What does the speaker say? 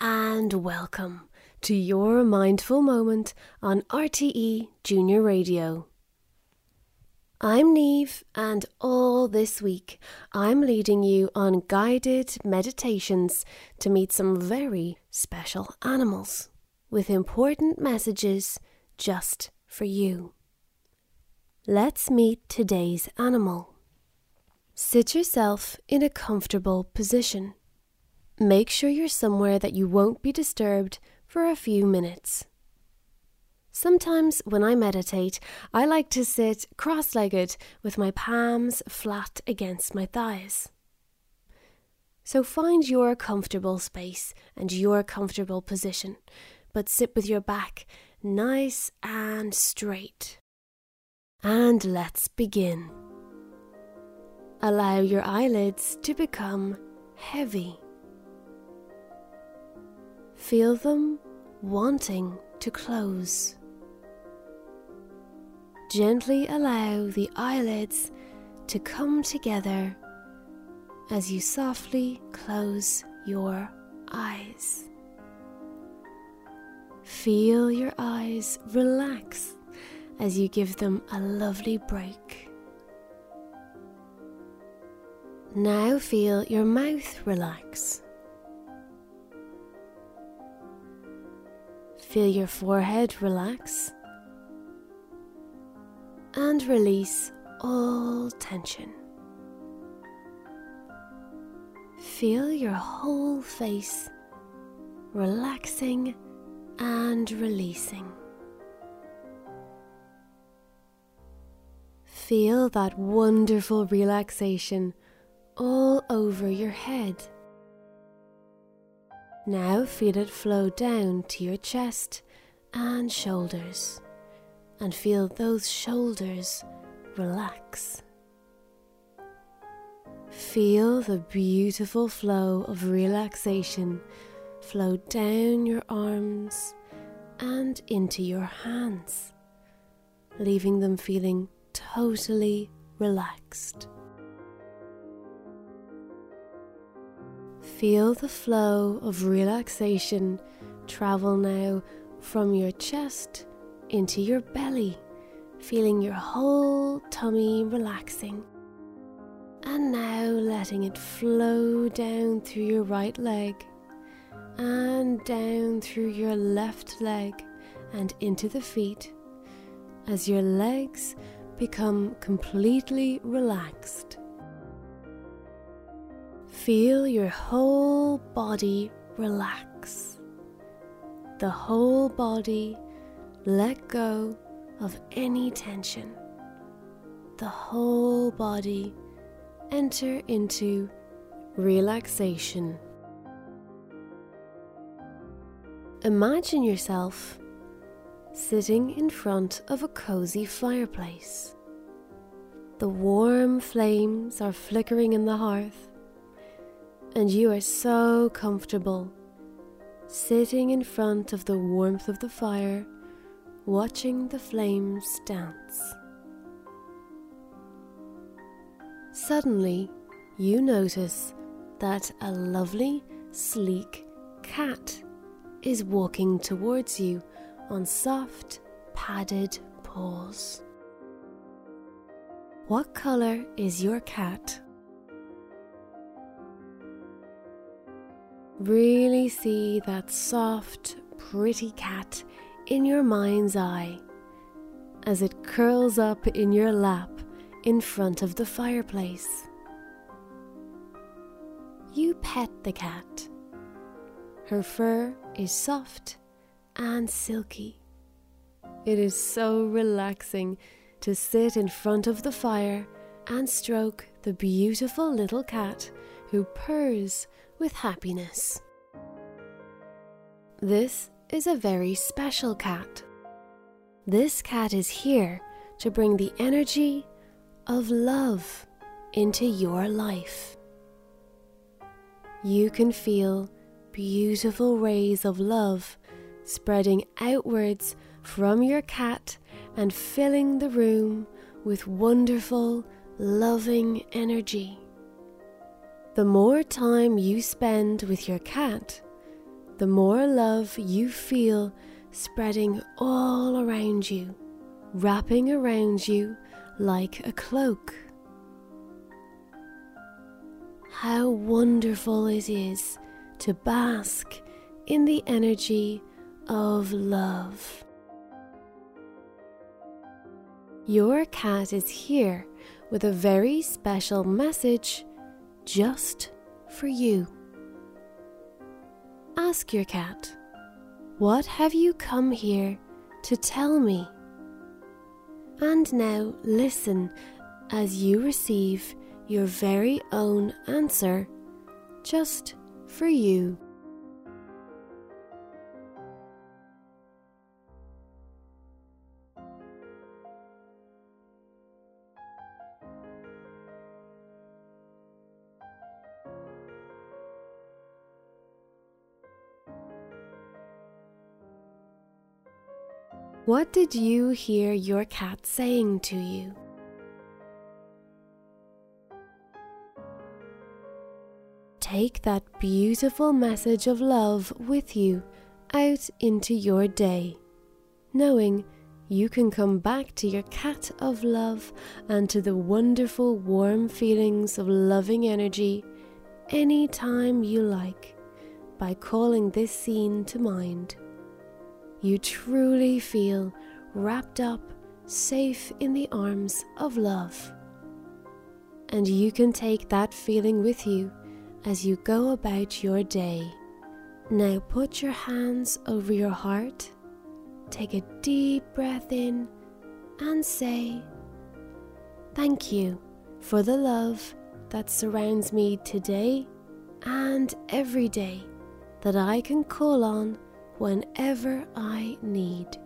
and welcome to your mindful moment on RTE Junior Radio. I'm Neve, and all this week I'm leading you on guided meditations to meet some very special animals with important messages just for you. Let's meet today's animal. Sit yourself in a comfortable position. Make sure you're somewhere that you won't be disturbed for a few minutes. Sometimes when I meditate, I like to sit cross legged with my palms flat against my thighs. So find your comfortable space and your comfortable position, but sit with your back nice and straight. And let's begin. Allow your eyelids to become heavy. Feel them wanting to close. Gently allow the eyelids to come together as you softly close your eyes. Feel your eyes relax as you give them a lovely break. Now feel your mouth relax. Feel your forehead relax and release all tension. Feel your whole face relaxing and releasing. Feel that wonderful relaxation all over your head. Now feel it flow down to your chest and shoulders, and feel those shoulders relax. Feel the beautiful flow of relaxation flow down your arms and into your hands, leaving them feeling totally relaxed. Feel the flow of relaxation travel now from your chest into your belly, feeling your whole tummy relaxing. And now letting it flow down through your right leg and down through your left leg and into the feet as your legs become completely relaxed. Feel your whole body relax. The whole body let go of any tension. The whole body enter into relaxation. Imagine yourself sitting in front of a cozy fireplace. The warm flames are flickering in the hearth, and you are so comfortable sitting in front of the warmth of the fire, watching the flames dance. Suddenly, you notice that a lovely, sleek cat is walking towards you on soft, padded paws. What color is your cat? Really see that soft, pretty cat in your mind's eye as it curls up in your lap in front of the fireplace. You pet the cat. Her fur is soft and silky. It is so relaxing to sit in front of the fire and stroke the beautiful little cat who purrs with happiness. This is a very special cat. This cat is here to bring the energy of love into your life. You can feel beautiful rays of love spreading outwards from your cat and filling the room with wonderful, loving energy. The more time you spend with your cat, the more love you feel spreading all around you, wrapping around you like a cloak. How wonderful it is to bask in the energy of love. Your cat is here with a very special message just for you. Ask your cat, What have you come here to tell me? And now listen as you receive your very own answer just for you. What did you hear your cat saying to you? Take that beautiful message of love with you out into your day, knowing you can come back to your cat of love and to the wonderful warm feelings of loving energy anytime you like by calling this scene to mind you truly feel wrapped up, safe in the arms of love. And you can take that feeling with you as you go about your day. Now put your hands over your heart, take a deep breath in, and say, Thank you for the love that surrounds me today and every day that I can call on whenever I need.